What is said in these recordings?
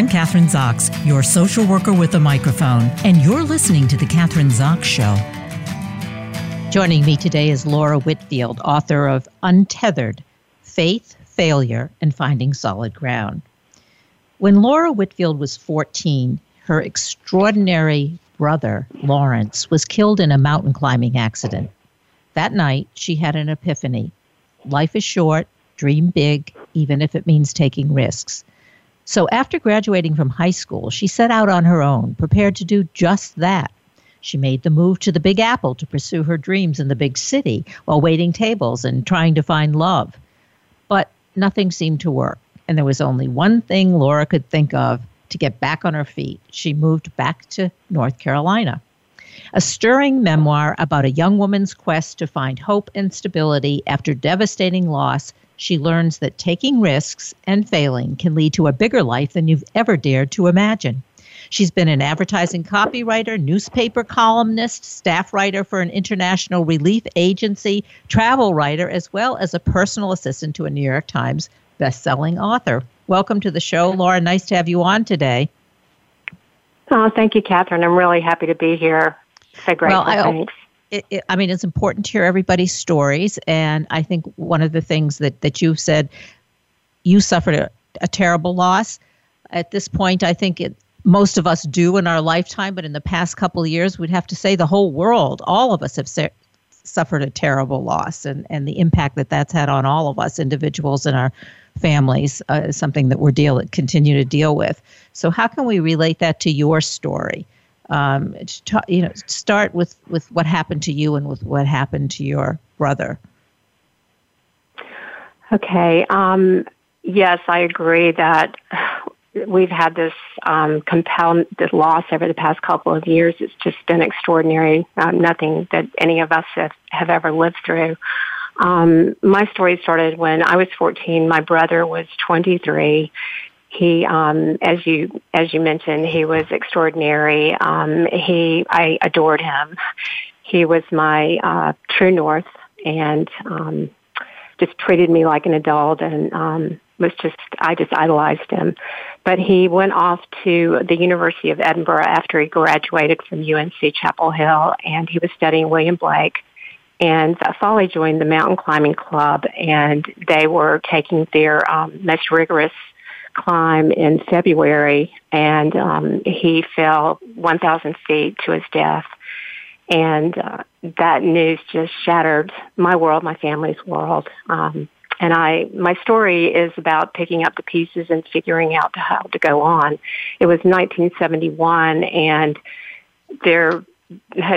I'm Kathryn Zox, your social worker with a microphone, and you're listening to The Kathryn Zox Show. Joining me today is Laura Whitfield, author of Untethered Faith, Failure, and Finding Solid Ground. When Laura Whitfield was 14, her extraordinary brother, Lawrence, was killed in a mountain climbing accident. That night, she had an epiphany. Life is short, dream big, even if it means taking risks. So after graduating from high school, she set out on her own, prepared to do just that. She made the move to the Big Apple to pursue her dreams in the big city while waiting tables and trying to find love. But nothing seemed to work, and there was only one thing Laura could think of to get back on her feet. She moved back to North Carolina. A stirring memoir about a young woman's quest to find hope and stability after devastating loss she learns that taking risks and failing can lead to a bigger life than you've ever dared to imagine. She's been an advertising copywriter, newspaper columnist, staff writer for an international relief agency, travel writer, as well as a personal assistant to a New York Times best-selling author. Welcome to the show, Laura. Nice to have you on today. Oh, thank you, Kathryn. I'm really happy to be here. So. Well, I, it, it, I mean, it's important to hear everybody's stories. And I think one of the things that, that you've said, you suffered a, a terrible loss. At this point, I think it, most of us do in our lifetime, but in the past couple of years, we'd have to say the whole world, all of us have se- suffered a terrible loss, and, and the impact that that's had on all of us, individuals and our families, uh, is something that we're deal continue to deal with. So, how can we relate that to your story? Um, to, you know, start with, with what happened to you and with what happened to your brother. Okay. Um, yes, I agree that we've had this um, compounded loss over the past couple of years. It's just been extraordinary. Um, nothing that any of us have, have ever lived through. Um, my story started when I was 14. My brother was 23, he, um, as you as you mentioned, he was extraordinary. Um, he, I adored him. He was my uh, true north, and um, just treated me like an adult, and um, was just I just idolized him. But he went off to the University of Edinburgh after he graduated from UNC Chapel Hill, and he was studying William Blake. And fall, he joined the mountain climbing club, and they were taking their um, most rigorous climb in February, and um, he fell 1,000 feet to his death. And uh, that news just shattered my world, my family's world. Um, and I, my story is about picking up the pieces and figuring out how to go on. It was 1971, and there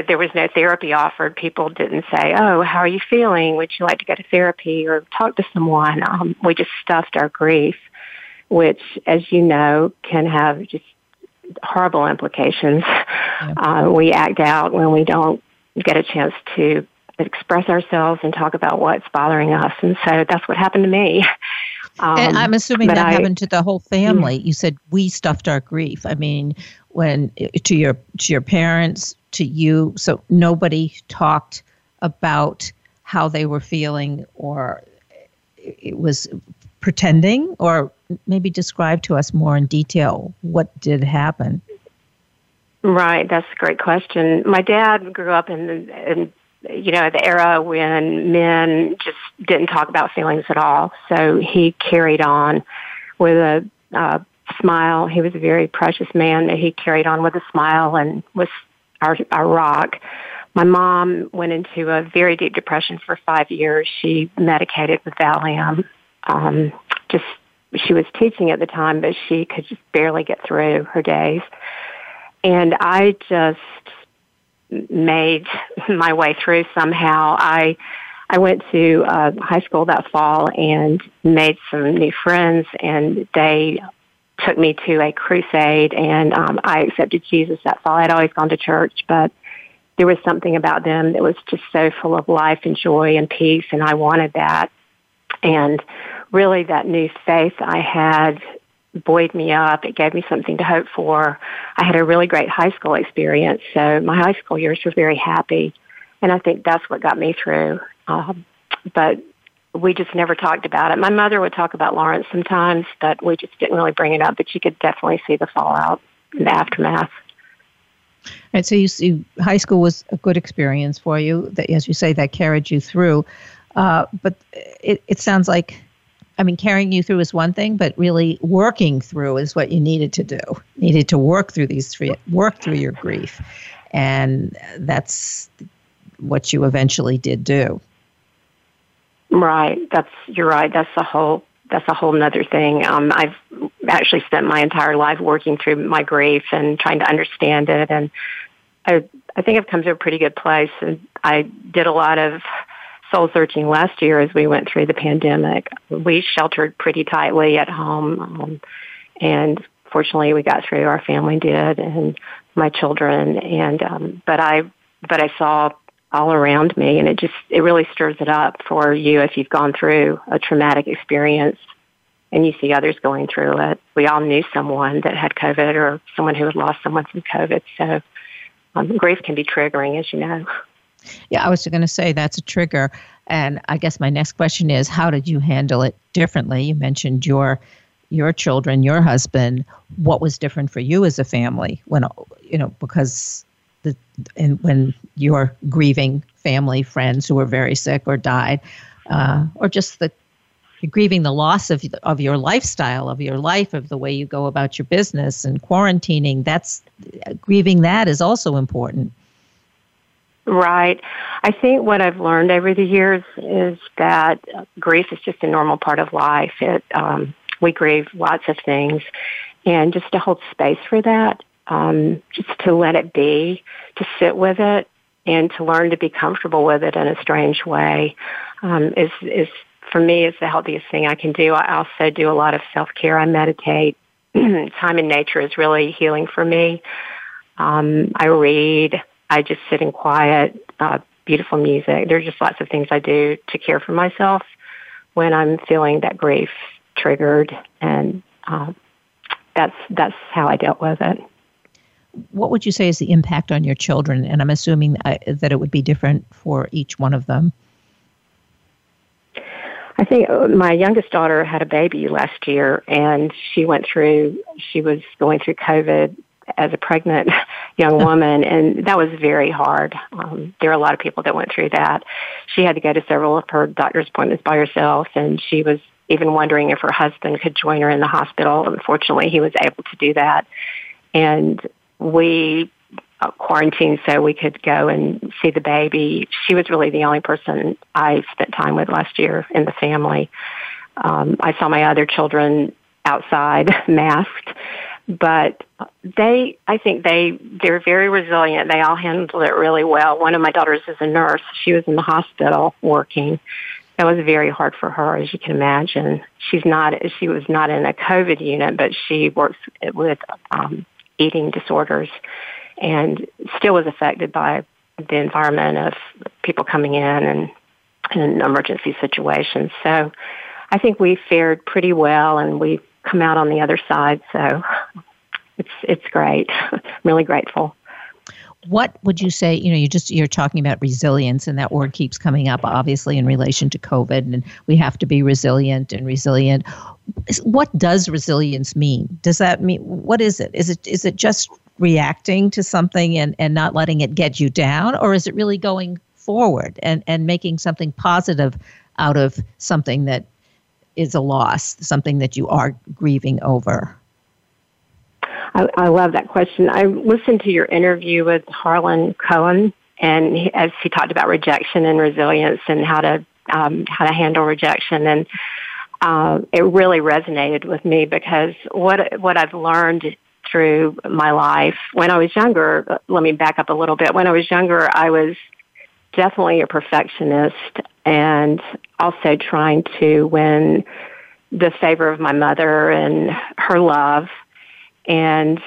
there was no therapy offered. People didn't say, "Oh, how are you feeling? Would you like to go to therapy or talk to someone?" Um, we just stuffed our grief which, as you know, can have just horrible implications. Yeah. Uh, we act out when we don't get a chance to express ourselves and talk about what's bothering us. And so that's what happened to me. Um, and I'm assuming that I, happened to the whole family. You said we stuffed our grief. I mean, when to your to your parents, to you, so nobody talked about how they were feeling, or it was pretending, or maybe describe to us more in detail what did happen? Right, that's a great question. My dad grew up in, the, in you know the era when men just didn't talk about feelings at all. So he carried on with a uh, smile. He was a very precious man. that He carried on with a smile and was our our rock. My mom went into a very deep depression for five years. She medicated with Valium. Um, just she was teaching at the time, but she could just barely get through her days. And I just made my way through somehow. I I went to uh, high school that fall and made some new friends, and they took me to a crusade, and um, I accepted Jesus that fall. I'd always gone to church, but there was something about them that was just so full of life and joy and peace, and I wanted that. And really that new faith I had buoyed me up. It gave me something to hope for. I had a really great high school experience, so my high school years were very happy, and I think that's what got me through. Um, but we just never talked about it. My mother would talk about Lawrence sometimes, but we just didn't really bring it up. But you could definitely see the fallout, the aftermath. Right. So you see, high school was a good experience for you. That, as you say, that carried you through. Uh, but it, it sounds like, I mean, carrying you through is one thing, but really working through is what you needed to do. Needed to work through these three, work through your grief, and that's what you eventually did do. Right. That's you're right. That's the whole that's a whole nother thing. Um, I've actually spent my entire life working through my grief and trying to understand it, and I I think I've come to a pretty good place. And I did a lot of soul searching last year as we went through the pandemic. We sheltered pretty tightly at home, um, and fortunately, we got through. Our family did, and my children. And um, but I but I saw all around me and it just it really stirs it up for you if you've gone through a traumatic experience and you see others going through it. We all knew someone that had COVID or someone who had lost someone from COVID. So um, grief can be triggering, as you know. Yeah, I was going to say that's a trigger. And I guess my next question is how did you handle it differently? You mentioned your your children, your husband. What was different for you as a family when you know because the and when you're grieving family, friends who were very sick or died, uh, or just the grieving the loss of of your lifestyle, of your life, of the way you go about your business and quarantining. That's grieving that is also important. Right. I think what I've learned over the years is that grief is just a normal part of life. It um, we grieve lots of things, and just to hold space for that um, just to let it be, to sit with it, and to learn to be comfortable with it in a strange way um, is is for me is the healthiest thing I can do. I also do a lot of self care. I meditate. Time in nature is really healing for me. Um, I read. I just sit in quiet. Uh, beautiful music. There's just lots of things I do to care for myself when I'm feeling that grief triggered, and uh, that's that's how I dealt with it what would you say is the impact on your children? And I'm assuming uh, that it would be different for each one of them. I think uh, my youngest daughter had a baby last year, and she went through. She was going through COVID as a pregnant young woman, and that was very hard. Um, there are a lot of people that went through that. She had to go to several of her doctor's appointments by herself, and she was even wondering if her husband could join her in the hospital. Unfortunately, he was able to do that, and we uh, quarantined so we could go and see the baby. She was really the only person I spent time with last year in the family. Um, I saw my other children outside masked, but they, I think they, they're very resilient. They all handled it really well. One of my daughters is a nurse. She was in the hospital working. That was very hard for her, as you can imagine. She's not, she was not in a COVID unit, but she works with um, eating disorders and still was affected by the environment of people coming in and in emergency situations. So I think we fared pretty well and we've come out on the other side. So it's, it's great. I'm really grateful what would you say you know you just you're talking about resilience and that word keeps coming up obviously in relation to covid and we have to be resilient and resilient what does resilience mean? Does that mean what is it? Is it is it just reacting to something and, and not letting it get you down, or is it really going forward and, and making something positive out of something that is a loss, something that you are grieving over? I, I love that question. I listened to your interview with Harlan Cohen, and he, as he talked about rejection and resilience and how to um, how to handle rejection and uh, it really resonated with me because what what I've learned through my life when I was younger. Let me back up a little bit. When I was younger, I was definitely a perfectionist and also trying to win the favor of my mother and her love. And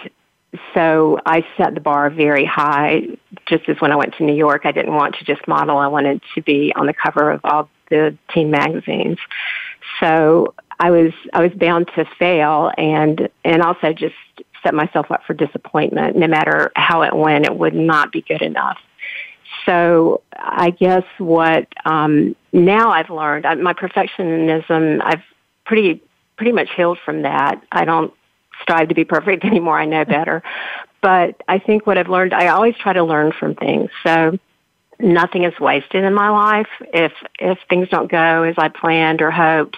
so I set the bar very high. Just as when I went to New York, I didn't want to just model. I wanted to be on the cover of all the teen magazines. So I was I was bound to fail and and also just set myself up for disappointment. No matter how it went, it would not be good enough. so I guess what um, now I've learned, I, my perfectionism, I've pretty pretty much healed from that. I don't strive to be perfect anymore. I know better. But I think what I've learned, I always try to learn from things. So nothing is wasted in my life. If if things don't go as I planned or hoped,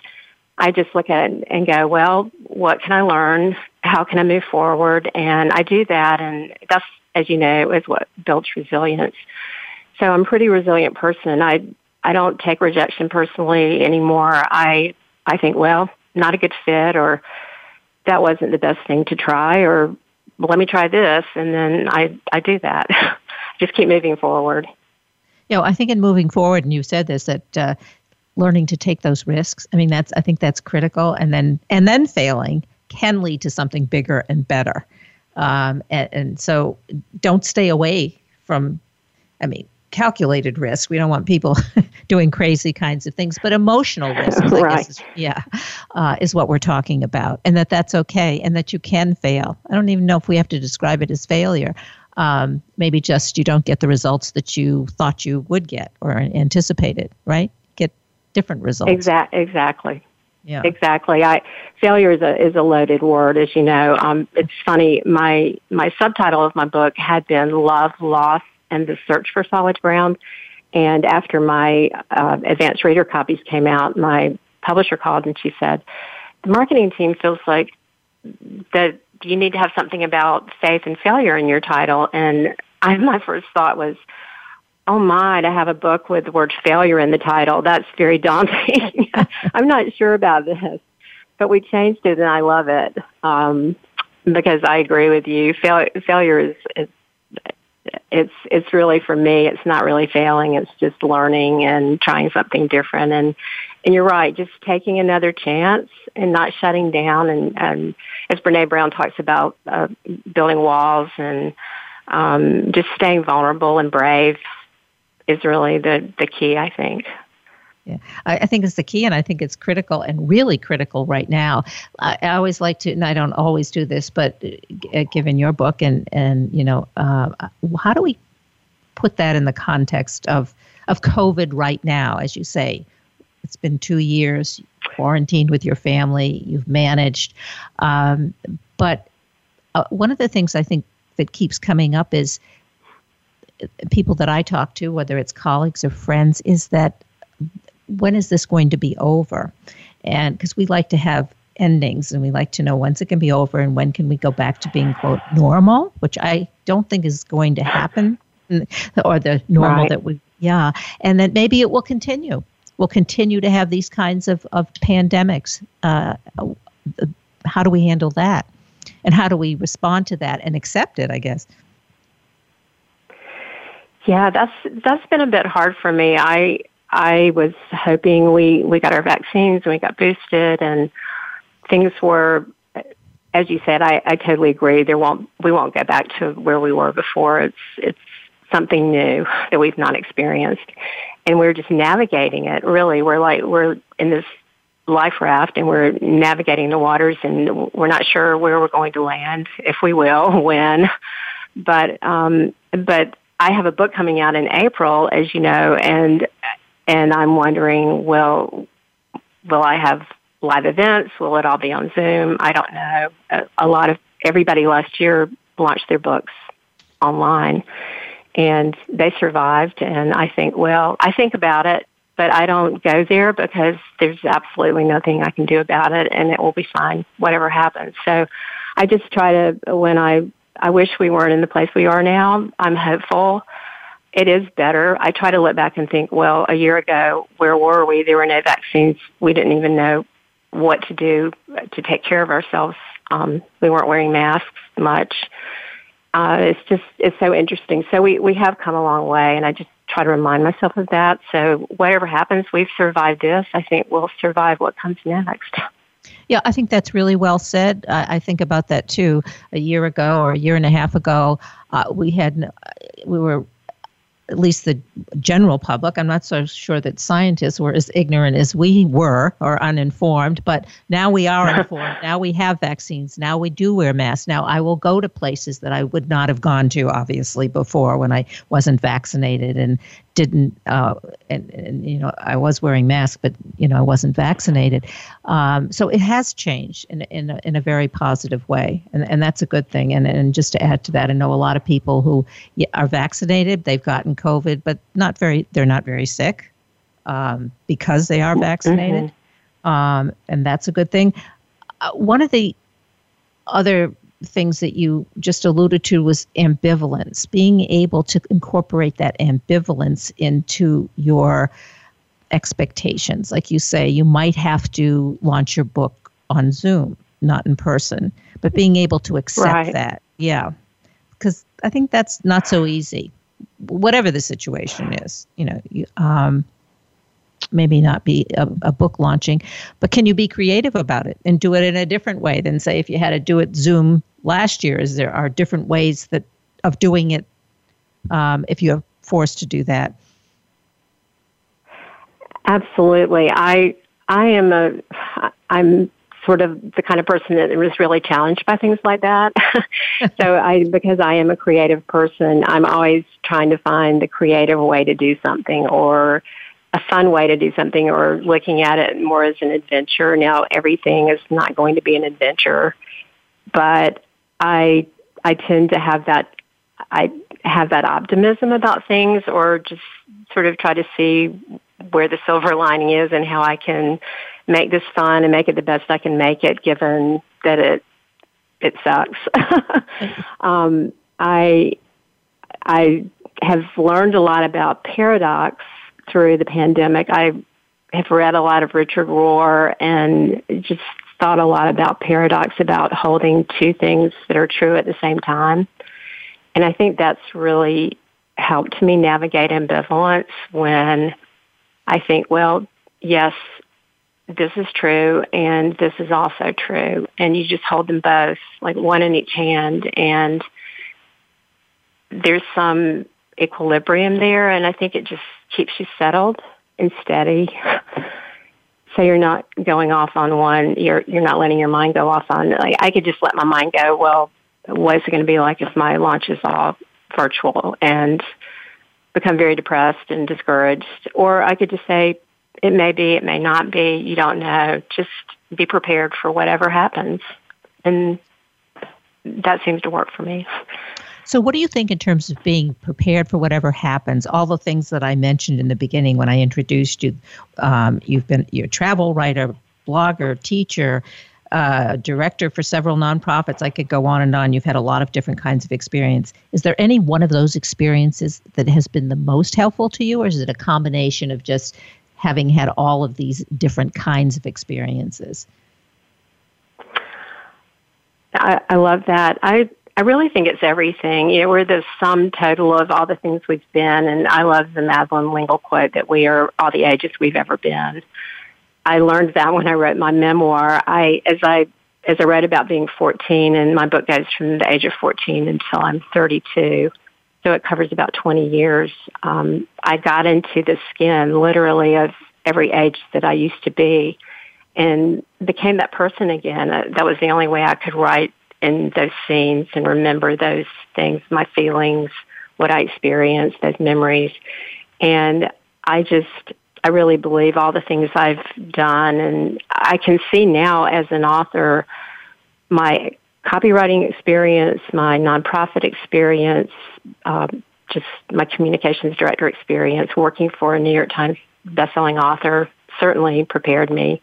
I just look at it and go, well, what can I learn? How can I move forward? And I do that, and that's, as you know, is what builds resilience. So I'm a pretty resilient person. I I don't take rejection personally anymore. I I think, well, not a good fit, or that wasn't the best thing to try, or well, let me try this, and then I I do that. just keep moving forward. You know, I think in moving forward, and you said this that uh, learning to take those risks. I mean, that's I think that's critical, and then and then failing can lead to something bigger and better. Um, and, and so, don't stay away from. I mean, calculated risk. We don't want people doing crazy kinds of things, but emotional risk, right. is, yeah, uh, is what we're talking about, and that that's okay, and that you can fail. I don't even know if we have to describe it as failure. Um, maybe just you don't get the results that you thought you would get or anticipated, right? Get different results. Exact, exactly. Yeah. Exactly. I failure is a is a loaded word, as you know. Um, it's funny. My my subtitle of my book had been "Love, Loss, and the search for solid ground. And after my uh, advanced reader copies came out, my publisher called and she said, the marketing team feels like that you need to have something about faith and failure in your title. And I, my first thought was, oh my, to have a book with the word failure in the title, that's very daunting. I'm not sure about this. But we changed it and I love it. Um, because I agree with you. Fail, failure is, is it's it's really for me it's not really failing. It's just learning and trying something different. And and you're right just taking another chance and not shutting down. And and as Brené Brown talks about uh, building walls and um just staying vulnerable and brave is really the the key i think yeah, I, I, think it's the key, and I think it's critical and really critical right now. I, I always like to, and I don't always do this, but uh, given your book and and you know, uh, how do we put that in the context of of COVID right now? As you say, it's been two years quarantined with your family. You've managed, um, but uh, one of the things I think that keeps coming up is uh, people that I talk to, whether it's colleagues or friends, is that when is this going to be over? And because we like to have endings and we like to know when's it going to be over and when can we go back to being quote normal, which I don't think is going to happen, or the normal right. that we yeah, and that maybe it will continue. We'll continue to have these kinds of of pandemics. Uh, how do we handle that? And how do we respond to that and accept it? I guess. Yeah, that's that's been a bit hard for me. I I was hoping we, we got our vaccines and we got boosted and things were, as you said, I, I totally agree. There won't, we won't go back to where we were before. It's, it's something new that we've not experienced. And we're just navigating it really. We're like, we're in this life raft and we're navigating the waters and we're not sure where we're going to land, if we will, when. But, um, but I have a book coming out in April, as you know, and and I'm wondering, will will I have live events? Will it all be on Zoom? I don't know. A, a lot of everybody last year launched their books online, and they survived. And I think, well, I think about it, but I don't go there because there's absolutely nothing I can do about it, and it will be fine, whatever happens. So I just try to when I I wish we weren't in the place we are now. I'm hopeful it is better. I try to look back and think, well, a year ago, where were we? There were no vaccines. We didn't even know what to do to take care of ourselves. Um, we weren't wearing masks much. Uh, it's just, it's so interesting. So we, we have come a long way and I just try to remind myself of that. So whatever happens, we've survived this. I think we'll survive what comes next. Yeah, I think that's really well said. I, think about that too. A year ago or a year and a half ago, uh, we had we were at least the general public. I'm not so sure that scientists were as ignorant as we were or uninformed, but now we are informed. now we have vaccines. Now we do wear masks. Now I will go to places that I would not have gone to, obviously, before when I wasn't vaccinated and didn't, uh, and, and, you know, I was wearing masks, but, you know, I wasn't vaccinated. Um, so it has changed in, in, a, in a very positive way. And, and that's a good thing. And, and just to add to that, I know a lot of people who are vaccinated, they've gotten COVID, but not very, they're not very sick um, because they are vaccinated. Mm-hmm. Um, and that's a good thing. Uh, one of the other things that you just alluded to was ambivalence, being able to incorporate that ambivalence into your expectations. Like you say, you might have to launch your book on Zoom, not in person, but being able to accept right. that. Yeah. Because I think that's not so easy, whatever the situation is. You know, you, um, maybe not be a, a, book launching, but can you be creative about it and do it in a different way than say if you had to do it Zoom last year? Is there are different ways that of doing it um, if you're forced to do that? Absolutely, I I am a I'm sort of the kind of person that is really challenged by things like that. so I because I am a creative person, I'm always trying to find the creative way to do something or a fun way to do something or looking at it more as an adventure. Now everything is not going to be an adventure, but I I tend to have that I have that optimism about things or just sort of try to see where the silver lining is and how I can make this fun and make it the best I can make it given that it it sucks. um, I I have learned a lot about paradox through the pandemic. I have read a lot of Richard Rohr and just thought a lot about paradox, about holding two things that are true at the same time. And I think that's really helped me navigate ambivalence when I think, well, yes, this is true and this is also true. And you just hold them both, like one in each hand. And there's some equilibrium there. And I think it just keeps you settled and steady. so you're not going off on one. You're you're not letting your mind go off on. Like I could just let my mind go. Well, what is it going to be like if my launch is all virtual and become very depressed and discouraged? Or I could just say it may be, it may not be. You don't know. Just be prepared for whatever happens, and that seems to work for me. So, what do you think in terms of being prepared for whatever happens? All the things that I mentioned in the beginning when I introduced you. Um, you've been you're travel writer, blogger, teacher, uh, director for several nonprofits. I could go on and on. You've had a lot of different kinds of experience. Is there any one of those experiences that has been the most helpful to you, or is it a combination of just having had all of these different kinds of experiences? I, I love that. I I really think it's everything. You know, we're the sum total of all the things we've been, and I love the Madeleine L'Engle quote that we are all the ages we've ever been. I learned that when I wrote my memoir. I, as I, as I wrote about being 14, and my book goes from the age of 14 until I'm 32, so it covers about 20 years. Um, I got into the skin literally of every age that I used to be, and became that person again. Uh, that was the only way I could write in those scenes and remember those things, my feelings, what I experienced, those memories. And I just, I really believe all the things I've done. And I can see now as an author, my copywriting experience, my nonprofit experience, um, just my communications director experience, working for a New York Times bestselling author certainly prepared me.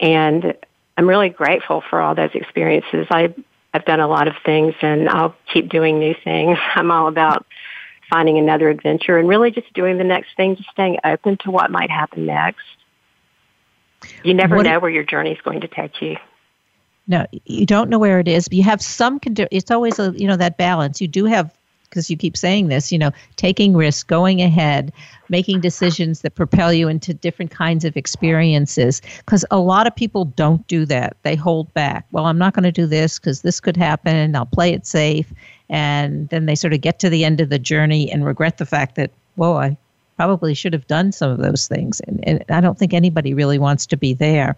And I'm really grateful for all those experiences. I I've done a lot of things and I'll keep doing new things. I'm all about finding another adventure and really just doing the next thing, just staying open to what might happen next. You never what know where your journey is going to take you. No, you don't know where it is, but you have some. It's always a you know that balance. You do have because you keep saying this, you know, taking risks, going ahead, making decisions that propel you into different kinds of experiences. Because a lot of people don't do that. They hold back. Well, I'm not going to do this because this could happen. I'll play it safe. And then they sort of get to the end of the journey and regret the fact that whoa, I probably should have done some of those things. And, and I don't think anybody really wants to be there.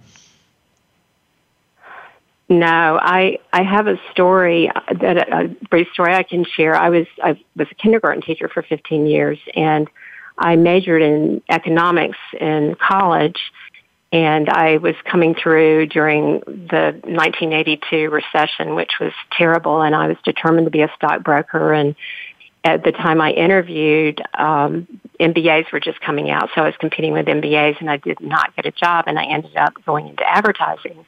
No, I I have a story that a brief story I can share. I was I was a kindergarten teacher for 15 years, and I majored in economics in college. And I was coming through during the 1982 recession, which was terrible. And I was determined to be a stockbroker. And at the time I interviewed, um, MBAs were just coming out, so I was competing with MBAs, and I did not get a job. And I ended up going into advertising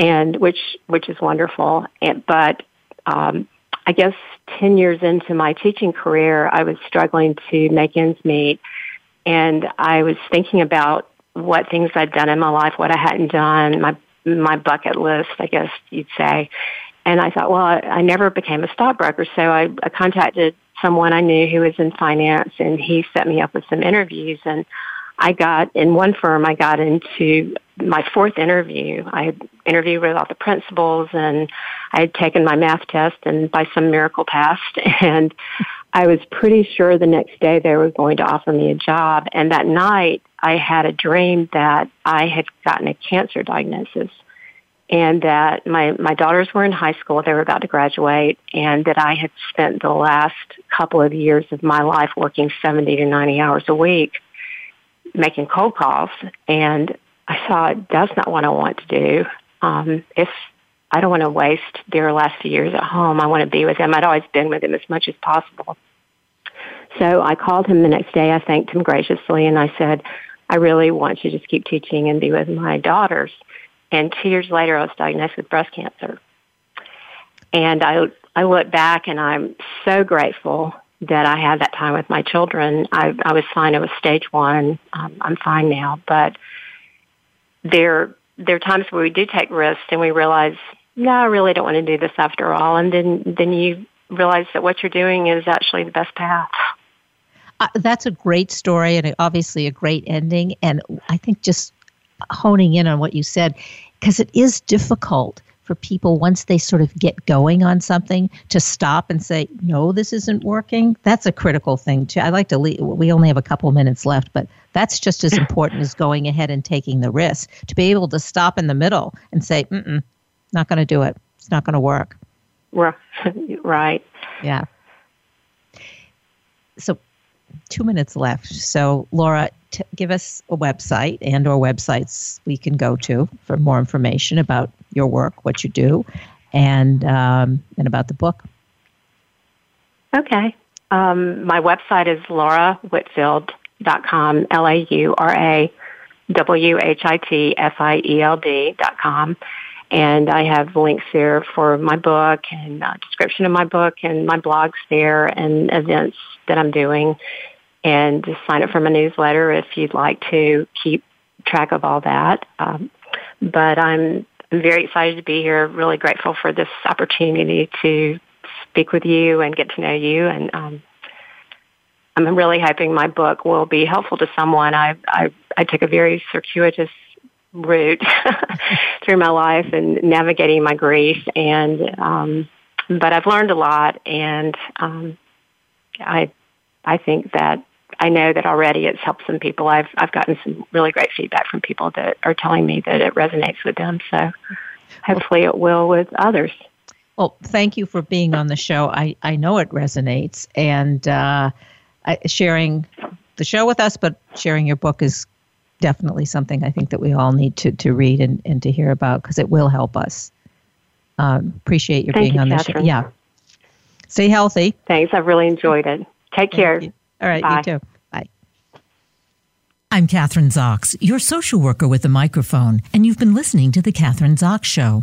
and which which is wonderful. And, but um, I guess ten years into my teaching career, I was struggling to make ends meet, and I was thinking about what things I'd done in my life, what I hadn't done, my my bucket list, I guess you'd say. And I thought, well, I, I never became a stockbroker, so I, I contacted someone I knew who was in finance, and he set me up with some interviews. And I got in one firm, I got into my fourth interview. I had interviewed with all the principals and I had taken my math test and by some miracle passed and I was pretty sure the next day they were going to offer me a job. And that night I had a dream that I had gotten a cancer diagnosis and that my, my daughters were in high school. They were about to graduate and that I had spent the last couple of years of my life working 70 to 90 hours a week making cold calls, and I thought that's not what I want to do. Um, if I don't want to waste their last few years at home, I want to be with them. I'd always been with them as much as possible. So I called him the next day. I thanked him graciously, and I said, "I really want you to just keep teaching and be with my daughters." And two years later, I was diagnosed with breast cancer. And I I look back, and I'm so grateful that I had that time with my children. I, I was fine. It was stage one. Um, I'm fine now. But there, there are times where we do take risks and we realize, no, I really don't want to do this after all. And then, then you realize that what you're doing is actually the best path. Uh, that's a great story and obviously a great ending. And I think just honing in on what you said, because it is difficult for people once they sort of get going on something to stop and say, no, this isn't working. That's a critical thing too. I like to leave, we only have a couple minutes left, but that's just as important as going ahead and taking the risk to be able to stop in the middle and say, mm not going to do it. It's not going to work. Right. Yeah. So two minutes left. So Laura, t- give us a website and or websites we can go to for more information about your work, what you do, and um, and about the book. Okay. Um, my website is laurawhitfield.com, L-A-U-R-A W-H-I-T-F-I-E-L-D dot com. And I have links there for my book and uh, description of my book and my blogs there and events that I'm doing and just sign up for my newsletter if you'd like to keep track of all that. Um, but I'm very excited to be here. Really grateful for this opportunity to speak with you and get to know you. And um, I'm really hoping my book will be helpful to someone. I I, I took a very circuitous route through my life and navigating my grief and um but I've learned a lot and um I I think that I know that already it's helped some people. I've I've gotten some really great feedback from people that are telling me that it resonates with them. So hopefully it will with others. Well, thank you for being on the show. I, I know it resonates and uh, sharing the show with us, but sharing your book is definitely something I think that we all need to, to read and, and to hear about because it will help us. Um, appreciate your Thank being you, on the show. Yeah. Stay healthy. Thanks. I've really enjoyed it. Take care. All right, Bye. you too. Bye. I'm Kathryn Zox, your social worker with a microphone, and you've been listening to The Kathryn Zox Show.